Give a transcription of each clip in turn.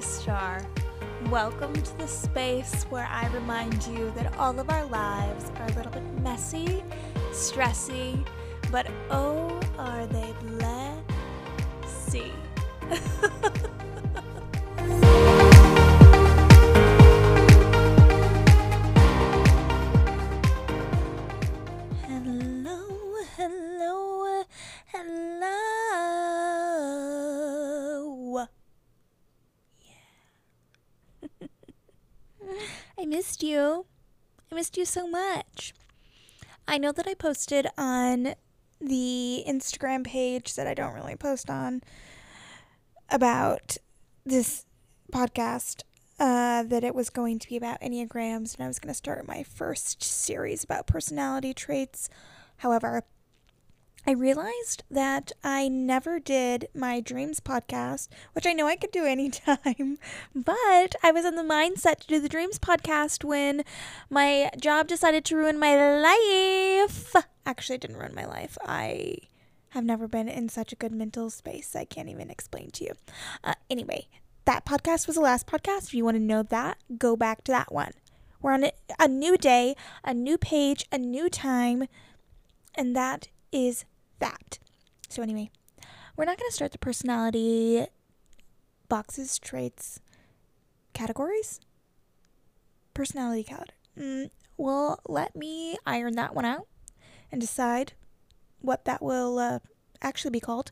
Star. Welcome to the space where I remind you that all of our lives are a little bit messy, stressy, but oh, are they blessy. missed you. I missed you so much. I know that I posted on the Instagram page that I don't really post on about this podcast uh, that it was going to be about Enneagrams and I was going to start my first series about personality traits. However, I realized that I never did my dreams podcast, which I know I could do anytime, but I was in the mindset to do the dreams podcast when my job decided to ruin my life. Actually, it didn't ruin my life. I have never been in such a good mental space. I can't even explain to you. Uh, anyway, that podcast was the last podcast. If you want to know that, go back to that one. We're on a, a new day, a new page, a new time, and that is that. So, anyway, we're not going to start the personality boxes, traits, categories. Personality category. Mm, well, let me iron that one out and decide what that will uh, actually be called.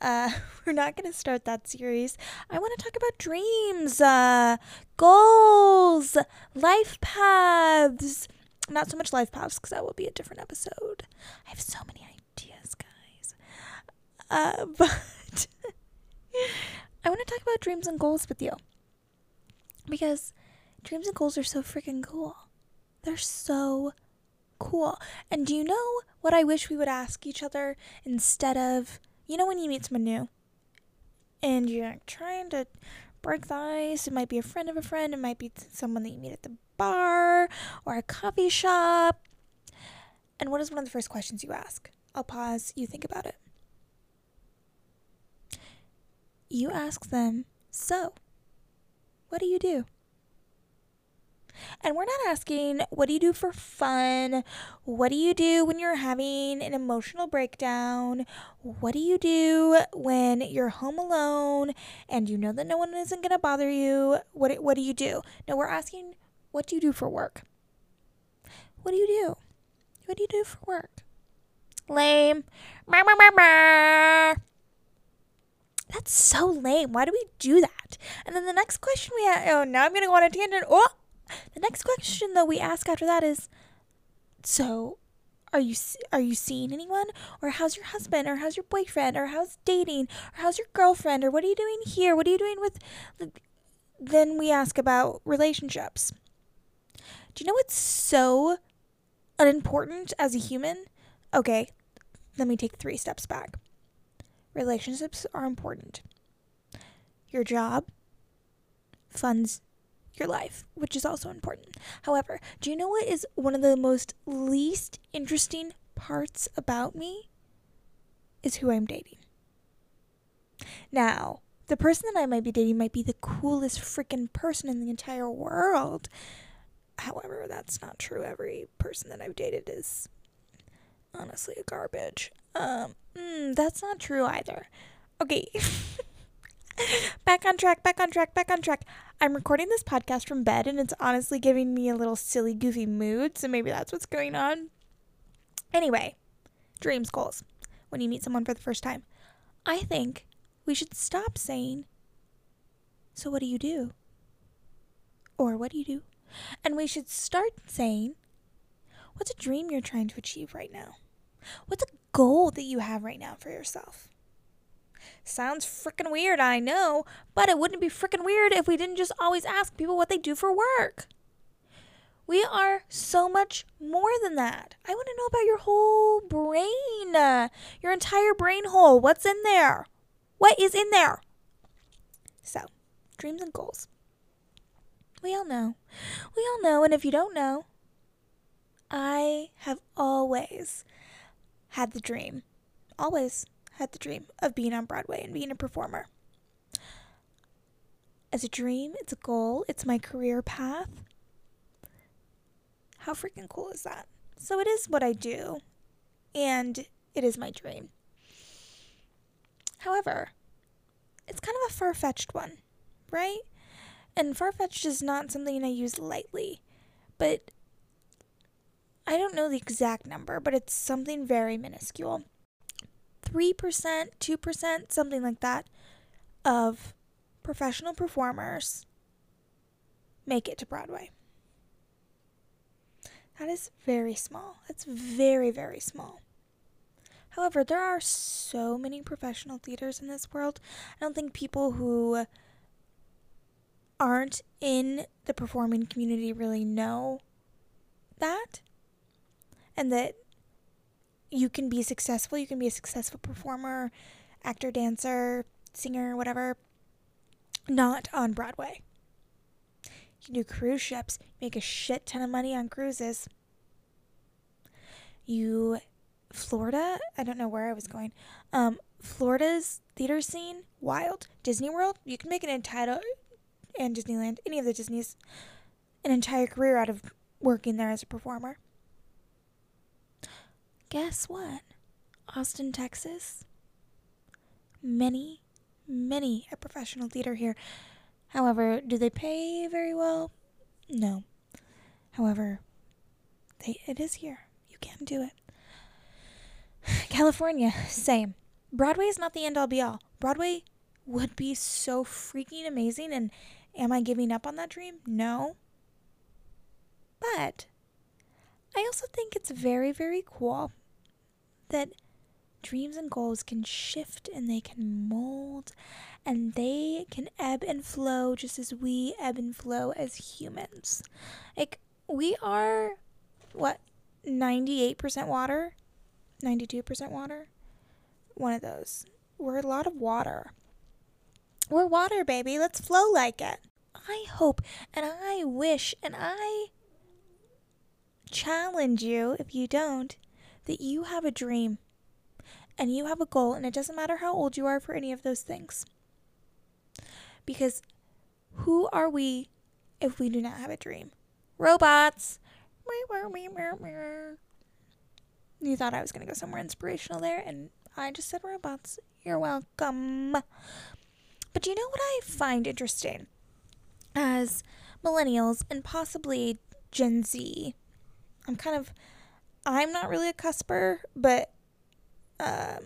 Uh, we're not going to start that series. I want to talk about dreams, uh, goals, life paths. Not so much life paths because that will be a different episode. I have so many ideas. Uh, but I want to talk about dreams and goals with you because dreams and goals are so freaking cool. They're so cool. And do you know what I wish we would ask each other instead of, you know, when you meet someone new and you're trying to break the ice? It might be a friend of a friend, it might be someone that you meet at the bar or a coffee shop. And what is one of the first questions you ask? I'll pause, you think about it. You ask them, So, what do you do? And we're not asking, what do you do for fun? What do you do when you're having an emotional breakdown? What do you do when you're home alone and you know that no one isn't going to bother you? What, what do you do? No, we're asking, what do you do for work? What do you do? What do you do for work? Lame. That's so lame. Why do we do that? And then the next question we have, oh, now I'm going to go on a tangent. Oh, the next question though we ask after that is, so are you are you seeing anyone or how's your husband or how's your boyfriend or how's dating or how's your girlfriend or what are you doing here? What are you doing with then we ask about relationships. Do you know what's so unimportant as a human? Okay, let me take 3 steps back. Relationships are important. Your job funds your life, which is also important. However, do you know what is one of the most least interesting parts about me? Is who I'm dating. Now, the person that I might be dating might be the coolest freaking person in the entire world. However, that's not true. Every person that I've dated is honestly a garbage. Um, mm, that's not true either. Okay. back on track, back on track, back on track. I'm recording this podcast from bed and it's honestly giving me a little silly, goofy mood, so maybe that's what's going on. Anyway, dreams, goals. When you meet someone for the first time, I think we should stop saying, So what do you do? Or what do you do? And we should start saying, What's a dream you're trying to achieve right now? What's a goal that you have right now for yourself? Sounds freaking weird, I know, but it wouldn't be freaking weird if we didn't just always ask people what they do for work. We are so much more than that. I want to know about your whole brain, uh, your entire brain hole. What's in there? What is in there? So, dreams and goals. We all know. We all know, and if you don't know, I have always had the dream. Always had the dream of being on Broadway and being a performer. as a dream, it's a goal, it's my career path. How freaking cool is that? So it is what I do, and it is my dream. However, it's kind of a far fetched one, right? And far fetched is not something I use lightly, but I don't know the exact number, but it's something very minuscule. 3%, 2%, something like that, of professional performers make it to Broadway. That is very small. That's very, very small. However, there are so many professional theaters in this world. I don't think people who aren't in the performing community really know that. And that you can be successful. You can be a successful performer, actor, dancer, singer, whatever, not on Broadway. You can do cruise ships, make a shit ton of money on cruises. You Florida, I don't know where I was going. Um, Florida's theater scene, wild. Disney World, you can make an entire and Disneyland, any of the Disney's, an entire career out of working there as a performer. Guess what? Austin, Texas. Many, many a professional theater here. However, do they pay very well? No. However, they it is here. You can do it. California, same. Broadway is not the end all be all. Broadway would be so freaking amazing and am I giving up on that dream? No. But also think it's very, very cool that dreams and goals can shift and they can mold and they can ebb and flow just as we ebb and flow as humans. Like, we are, what, 98% water? 92% water? One of those. We're a lot of water. We're water, baby. Let's flow like it. I hope and I wish and I challenge you, if you don't, that you have a dream and you have a goal, and it doesn't matter how old you are for any of those things. Because who are we if we do not have a dream? Robots. You thought I was going to go somewhere inspirational there, and I just said robots. You're welcome. But you know what I find interesting? As millennials and possibly Gen Z, I'm kind of, I'm not really a cusper, but um,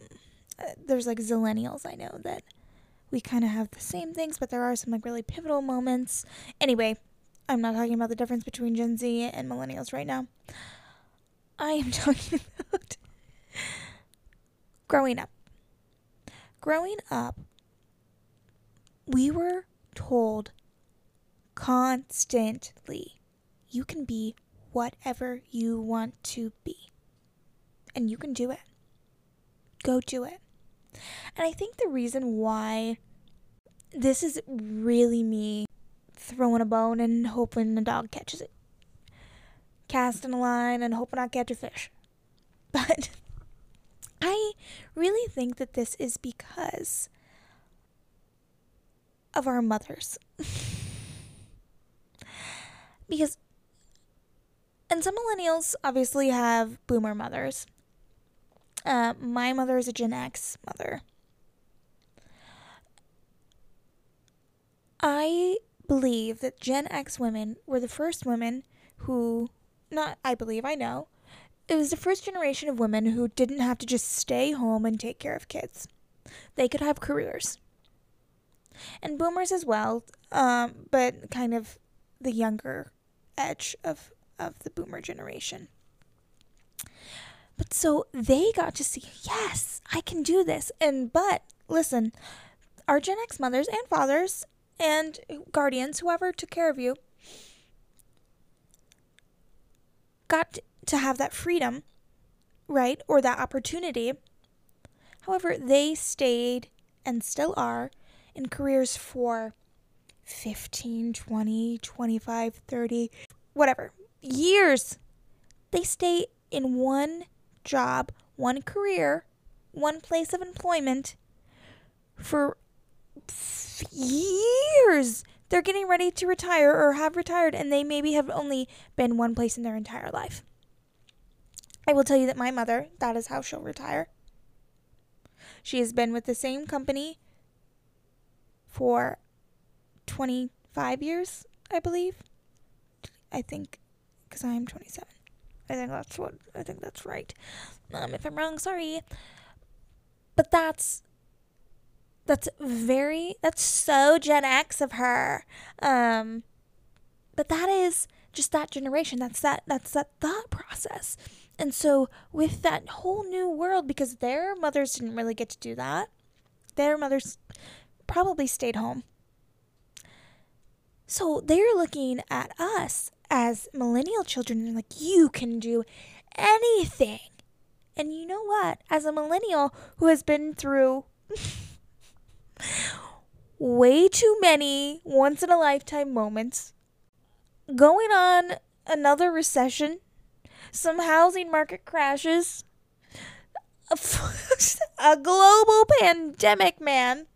uh, there's like zillennials I know that we kind of have the same things, but there are some like really pivotal moments. Anyway, I'm not talking about the difference between Gen Z and millennials right now. I am talking about growing up. Growing up, we were told constantly you can be whatever you want to be, and you can do it. Go do it. And I think the reason why this is really me throwing a bone and hoping the dog catches it casting a line and hoping I catch a fish. But I really think that this is because of our mothers. because, and some millennials obviously have boomer mothers. Uh, my mother is a Gen X mother. I believe that Gen X women were the first women who not I believe, I know. It was the first generation of women who didn't have to just stay home and take care of kids. They could have careers. And boomers as well, um, but kind of the younger edge of, of the boomer generation. But so they got to see, yes, I can do this. And but listen, our Gen X mothers and fathers and guardians, whoever took care of you, got to have that freedom, right? Or that opportunity. However, they stayed and still are in careers for 15, 20, 25, 30, whatever years. They stay in one job, one career, one place of employment for years. they're getting ready to retire or have retired and they maybe have only been one place in their entire life. I will tell you that my mother, that is how she'll retire. She has been with the same company for 25 years, I believe. I think, because I'm 27. I think that's what, I think that's right. Um, if I'm wrong, sorry. But that's, that's very, that's so Gen X of her. Um, but that is just that generation. That's that, that's that thought process. And so, with that whole new world, because their mothers didn't really get to do that, their mothers probably stayed home. So, they're looking at us as millennial children and like, you can do anything. And you know what? As a millennial who has been through way too many once in a lifetime moments, going on another recession some housing market crashes, a, a global pandemic, man.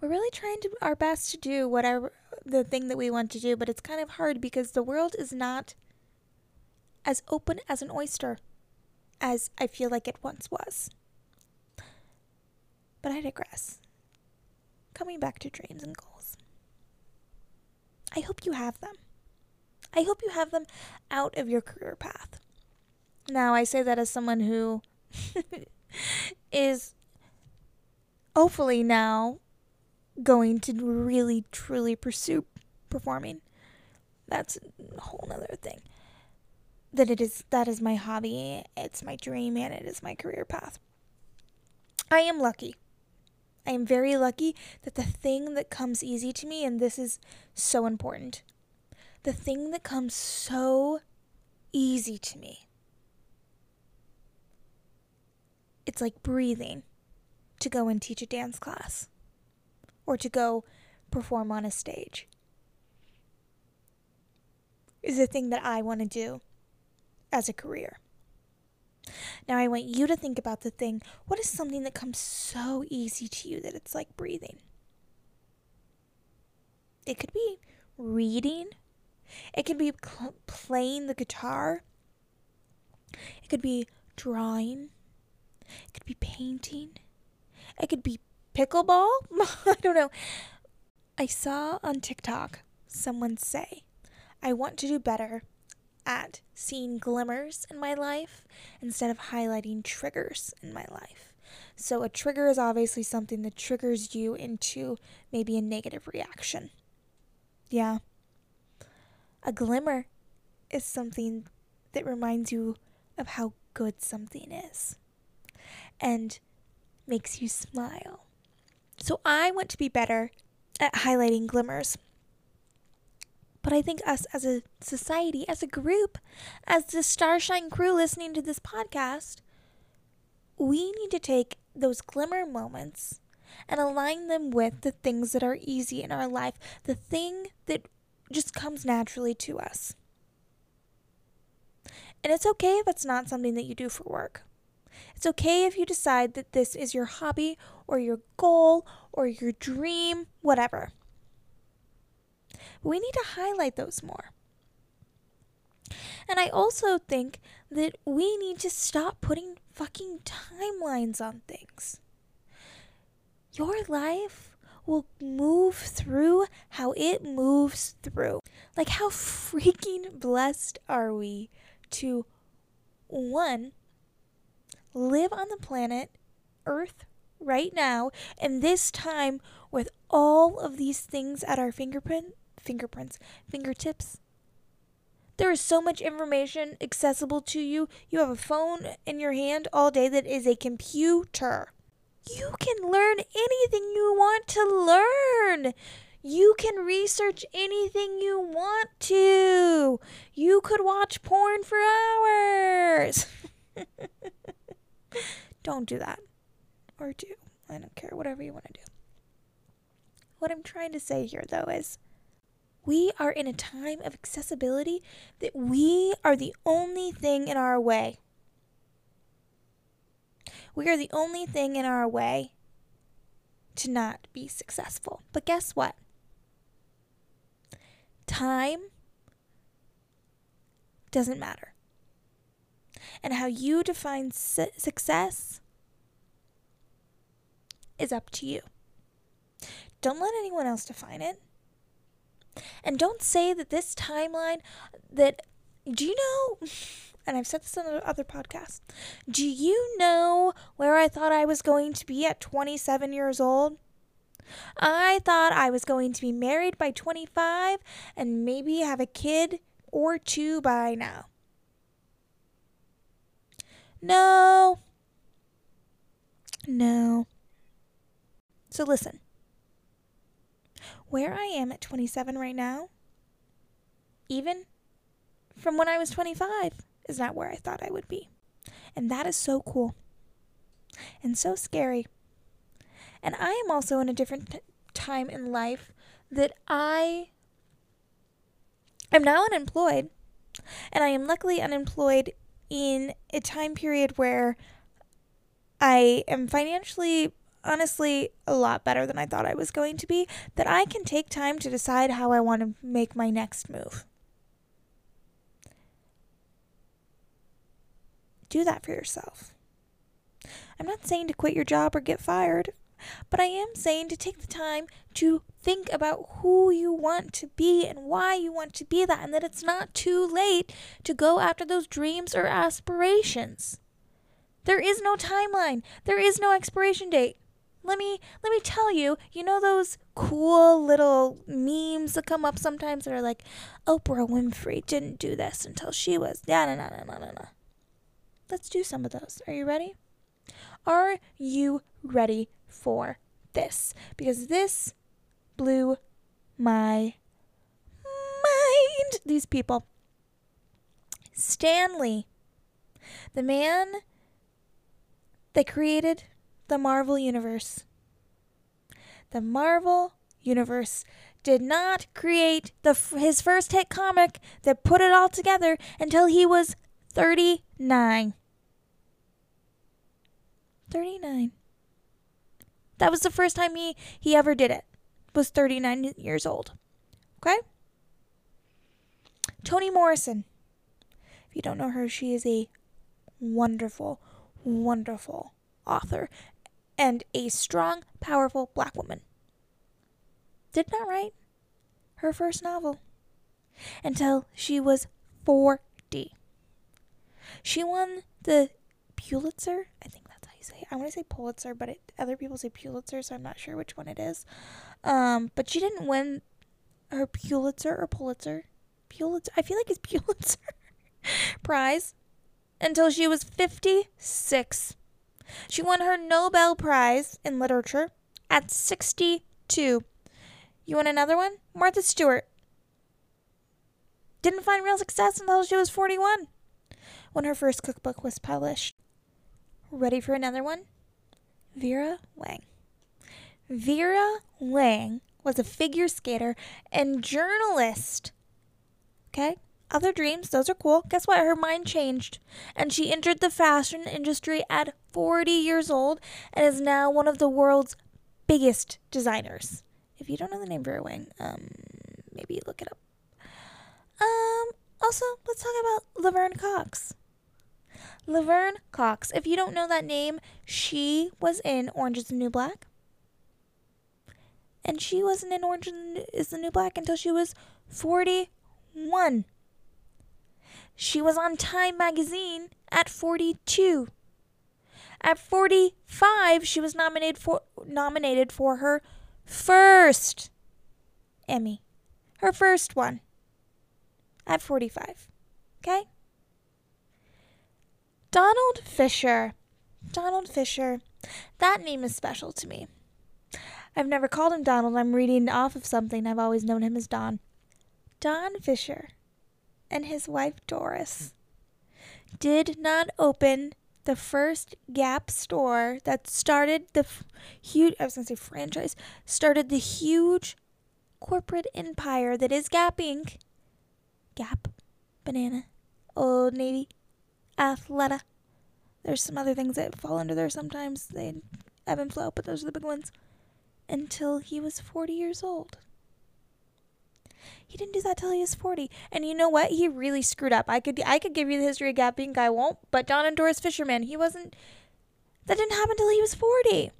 We're really trying to our best to do whatever the thing that we want to do, but it's kind of hard because the world is not as open as an oyster as I feel like it once was. But I digress. Coming back to dreams and goals. I hope you have them. I hope you have them out of your career path. Now, I say that as someone who is hopefully now going to really truly pursue performing. That's a whole other thing. That it is that is my hobby, it's my dream, and it is my career path. I am lucky. I am very lucky that the thing that comes easy to me, and this is so important, the thing that comes so easy to me. It's like breathing to go and teach a dance class or to go perform on a stage. Is a thing that I want to do as a career. Now, I want you to think about the thing what is something that comes so easy to you that it's like breathing? It could be reading it could be cl- playing the guitar. It could be drawing. It could be painting. It could be pickleball. I don't know. I saw on TikTok someone say, I want to do better at seeing glimmers in my life instead of highlighting triggers in my life. So, a trigger is obviously something that triggers you into maybe a negative reaction. Yeah. A glimmer is something that reminds you of how good something is and makes you smile. So I want to be better at highlighting glimmers. But I think us as a society, as a group, as the Starshine crew listening to this podcast, we need to take those glimmer moments and align them with the things that are easy in our life, the thing that just comes naturally to us. And it's okay if it's not something that you do for work. It's okay if you decide that this is your hobby or your goal or your dream, whatever. But we need to highlight those more. And I also think that we need to stop putting fucking timelines on things. Your life will move through how it moves through. Like, how freaking blessed are we to, one, live on the planet Earth right now, and this time with all of these things at our fingerprint, fingerprints, fingertips. There is so much information accessible to you. You have a phone in your hand all day that is a computer. You can learn anything you want to learn. You can research anything you want to. You could watch porn for hours. don't do that. Or do. I don't care. Whatever you want to do. What I'm trying to say here, though, is we are in a time of accessibility that we are the only thing in our way. We are the only thing in our way to not be successful. But guess what? Time doesn't matter. And how you define su- success is up to you. Don't let anyone else define it. And don't say that this timeline that do you know and I've said this on other podcasts. Do you know where I thought I was going to be at 27 years old? I thought I was going to be married by 25 and maybe have a kid or two by now. No. No. So listen. Where I am at 27 right now, even from when I was 25, is not where I thought I would be. And that is so cool and so scary. And I am also in a different t- time in life that I am now unemployed. And I am luckily unemployed in a time period where I am financially, honestly, a lot better than I thought I was going to be. That I can take time to decide how I want to make my next move. Do that for yourself. I'm not saying to quit your job or get fired, but I am saying to take the time to think about who you want to be and why you want to be that, and that it's not too late to go after those dreams or aspirations. There is no timeline. There is no expiration date. Let me let me tell you, you know those cool little memes that come up sometimes that are like, Oprah Winfrey didn't do this until she was no no no no no no. Let's do some of those. Are you ready? Are you ready for this? Because this blew my mind. These people. Stan Lee, the man that created the Marvel Universe. The Marvel Universe did not create the his first hit comic that put it all together until he was 39. 39. That was the first time he, he ever did it. Was 39 years old. Okay? Toni Morrison. If you don't know her, she is a wonderful, wonderful author and a strong, powerful black woman. Did not write her first novel until she was 40. She won the Pulitzer. I think say. I want to say Pulitzer, but it, other people say Pulitzer, so I'm not sure which one it is. Um, but she didn't win her Pulitzer or Pulitzer. Pulitzer. I feel like it's Pulitzer prize until she was 56. She won her Nobel Prize in Literature at 62. You want another one? Martha Stewart. Didn't find real success until she was 41 when her first cookbook was published. Ready for another one? Vera Wang. Vera Wang was a figure skater and journalist. Okay? Other dreams, those are cool. Guess what? Her mind changed. And she entered the fashion industry at 40 years old and is now one of the world's biggest designers. If you don't know the name Vera Wang, um, maybe look it up. Um, also, let's talk about Laverne Cox. Laverne Cox. If you don't know that name, she was in Orange is the New Black. And she wasn't in Orange is the New Black until she was 41. She was on Time magazine at 42. At 45, she was nominated for nominated for her first Emmy. Her first one. At 45. Okay? Donald Fisher. Donald Fisher. That name is special to me. I've never called him Donald. I'm reading off of something. I've always known him as Don. Don Fisher and his wife Doris did not open the first Gap store that started the f- huge I was going to say franchise, started the huge corporate empire that is Gap Inc. Gap, Banana, Old Navy, Athleta. There's some other things that fall under there sometimes. They ebb and flow, but those are the big ones. until he was 40 years old. He didn't do that till he was 40. And you know what? He really screwed up. I could I could give you the history of Gap Inc. I won't, but Don and Doris Fisherman, he wasn't that didn't happen till he was 40.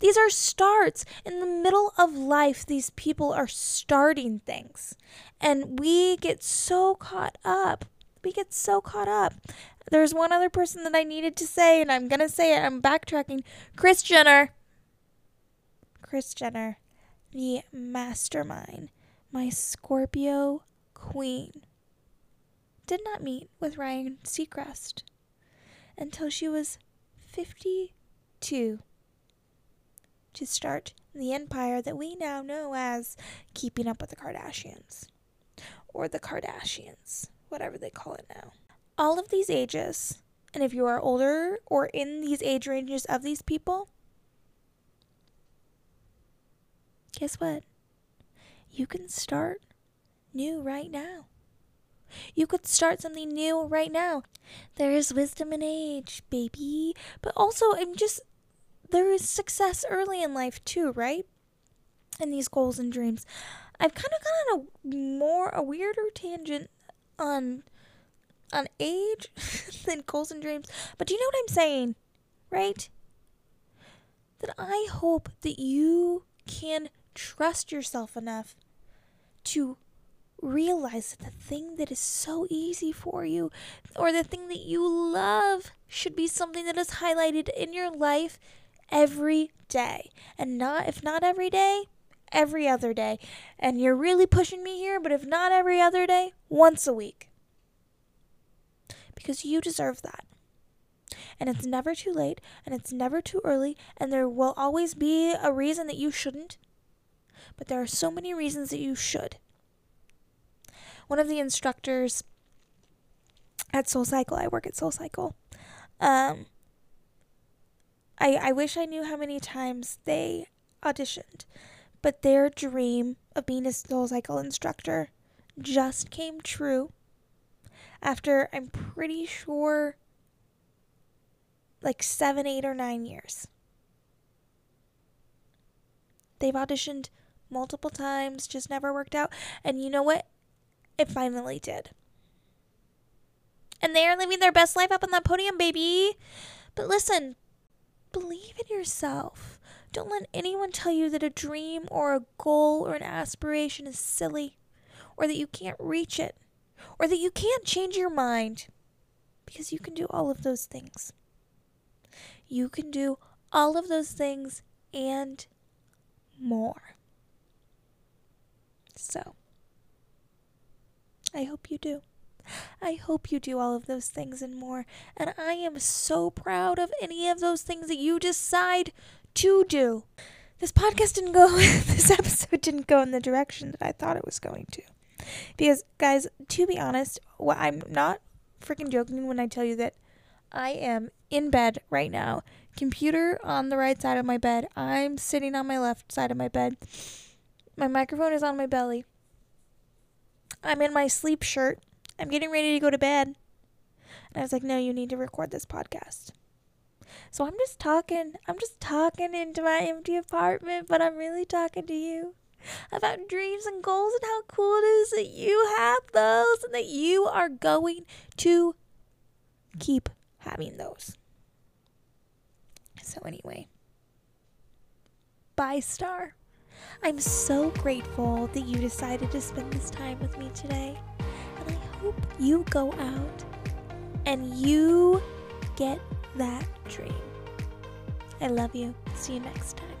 These are starts. In the middle of life, these people are starting things. And we get so caught up. We get so caught up. There's one other person that I needed to say, and I'm going to say it. I'm backtracking. Kris Jenner. Kris Jenner, the mastermind, my Scorpio queen, did not meet with Ryan Seacrest until she was 52 to start the empire that we now know as Keeping Up with the Kardashians or the Kardashians, whatever they call it now. All of these ages, and if you are older or in these age ranges of these people, guess what? You can start new right now. You could start something new right now. There is wisdom in age, baby. But also, I'm just, there is success early in life too, right? And these goals and dreams. I've kind of gone on a more, a weirder tangent on, on age than goals and dreams. But do you know what I'm saying? Right? That I hope that you can trust yourself enough to realize that the thing that is so easy for you or the thing that you love should be something that is highlighted in your life every day and not if not every day every other day and you're really pushing me here but if not every other day once a week because you deserve that and it's never too late and it's never too early and there will always be a reason that you shouldn't but there are so many reasons that you should. One of the instructors at Soul Cycle, I work at Soul Cycle. Um, I I wish I knew how many times they auditioned, but their dream of being a Soul Cycle instructor just came true after I'm pretty sure like seven, eight, or nine years. They've auditioned multiple times, just never worked out. And you know what? It finally did. And they are living their best life up on that podium, baby. But listen, believe in yourself. Don't let anyone tell you that a dream or a goal or an aspiration is silly or that you can't reach it or that you can't change your mind because you can do all of those things. You can do all of those things and more. So, I hope you do. I hope you do all of those things and more. And I am so proud of any of those things that you decide to do. This podcast didn't go, this episode didn't go in the direction that I thought it was going to. Because, guys, to be honest, well, I'm not freaking joking when I tell you that I am in bed right now. Computer on the right side of my bed. I'm sitting on my left side of my bed. My microphone is on my belly. I'm in my sleep shirt. I'm getting ready to go to bed. And I was like, no, you need to record this podcast. So I'm just talking. I'm just talking into my empty apartment, but I'm really talking to you about dreams and goals and how cool it is that you have those and that you are going to keep having those. So, anyway, bye, Star. I'm so grateful that you decided to spend this time with me today. And I hope you go out and you get that dream. I love you. See you next time.